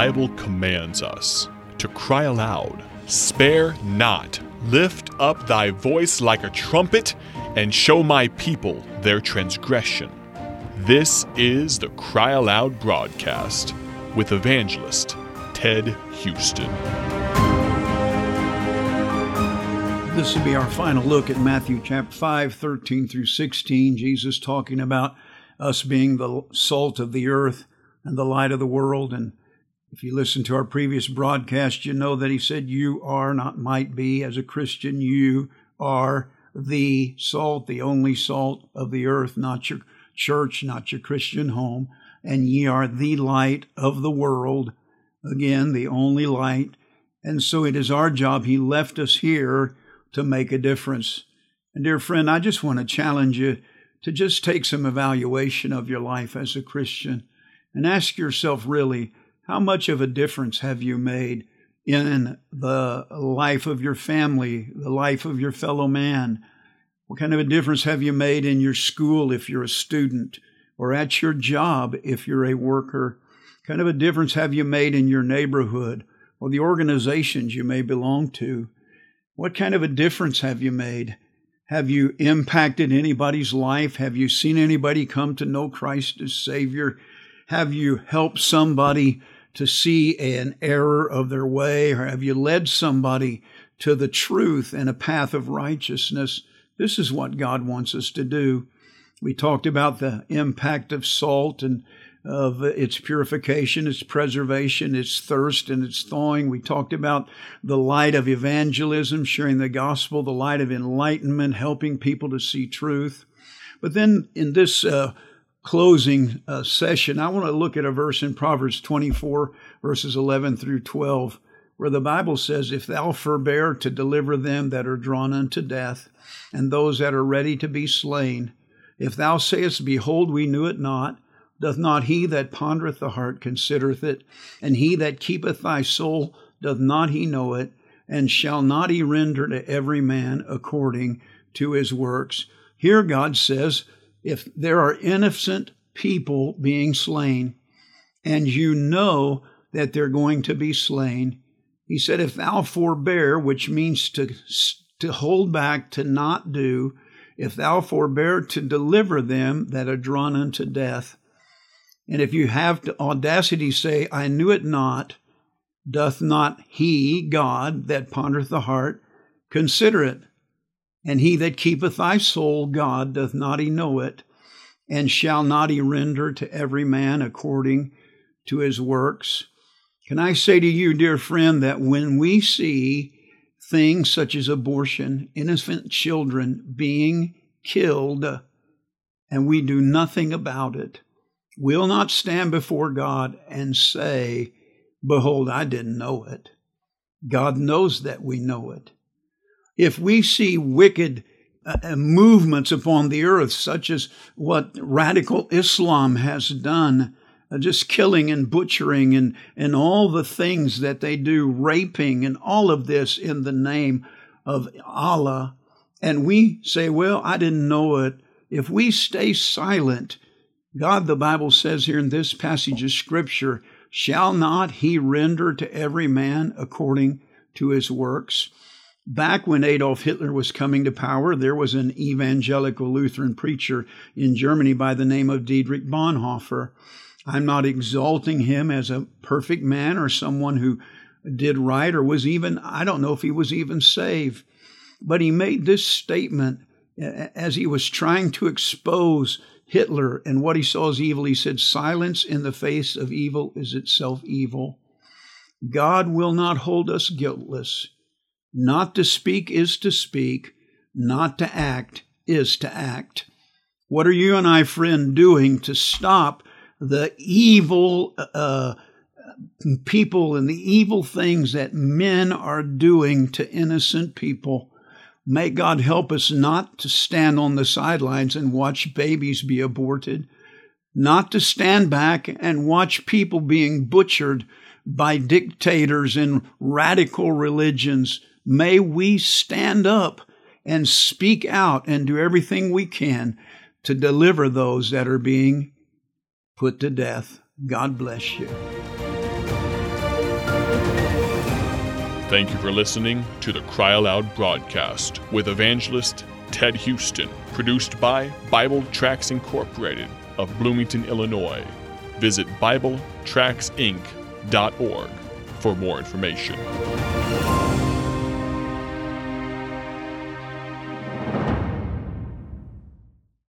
Bible commands us to cry aloud, Spare not, lift up thy voice like a trumpet, and show my people their transgression. This is the Cry Aloud broadcast with evangelist Ted Houston. This will be our final look at Matthew chapter 5, 13 through 16. Jesus talking about us being the salt of the earth and the light of the world. And if you listen to our previous broadcast, you know that he said, You are, not might be. As a Christian, you are the salt, the only salt of the earth, not your church, not your Christian home. And ye are the light of the world. Again, the only light. And so it is our job. He left us here to make a difference. And dear friend, I just want to challenge you to just take some evaluation of your life as a Christian and ask yourself really, how much of a difference have you made in the life of your family, the life of your fellow man? What kind of a difference have you made in your school if you're a student or at your job if you're a worker? What kind of a difference have you made in your neighborhood or the organizations you may belong to? What kind of a difference have you made? Have you impacted anybody's life? Have you seen anybody come to know Christ as Savior? Have you helped somebody to see an error of their way? Or have you led somebody to the truth and a path of righteousness? This is what God wants us to do. We talked about the impact of salt and of its purification, its preservation, its thirst, and its thawing. We talked about the light of evangelism, sharing the gospel, the light of enlightenment, helping people to see truth. But then in this uh, closing uh, session, I want to look at a verse in Proverbs 24, verses 11 through 12, where the Bible says, If thou forbear to deliver them that are drawn unto death, and those that are ready to be slain, if thou sayest, Behold, we knew it not, Doth not he that pondereth the heart considereth it? And he that keepeth thy soul, doth not he know it? And shall not he render to every man according to his works? Here God says, if there are innocent people being slain, and you know that they're going to be slain, he said, if thou forbear, which means to, to hold back, to not do, if thou forbear to deliver them that are drawn unto death, and if you have audacity say, I knew it not, doth not he, God, that pondereth the heart, consider it? And he that keepeth thy soul, God, doth not he know it? And shall not he render to every man according to his works? Can I say to you, dear friend, that when we see things such as abortion, innocent children being killed, and we do nothing about it, we will not stand before God and say, Behold, I didn't know it. God knows that we know it. If we see wicked uh, uh, movements upon the earth, such as what radical Islam has done, uh, just killing and butchering and, and all the things that they do, raping and all of this in the name of Allah, and we say, Well, I didn't know it. If we stay silent, God, the Bible says here in this passage of Scripture, shall not he render to every man according to his works? Back when Adolf Hitler was coming to power, there was an evangelical Lutheran preacher in Germany by the name of Dietrich Bonhoeffer. I'm not exalting him as a perfect man or someone who did right or was even, I don't know if he was even saved. But he made this statement as he was trying to expose Hitler and what he saw as evil, he said, Silence in the face of evil is itself evil. God will not hold us guiltless. Not to speak is to speak, not to act is to act. What are you and I, friend, doing to stop the evil uh, people and the evil things that men are doing to innocent people? May God help us not to stand on the sidelines and watch babies be aborted, not to stand back and watch people being butchered by dictators in radical religions. May we stand up and speak out and do everything we can to deliver those that are being put to death. God bless you. Thank you for listening to the Cry Aloud broadcast with evangelist Ted Houston, produced by Bible Tracts Incorporated of Bloomington, Illinois. Visit BibleTractsinc.org for more information.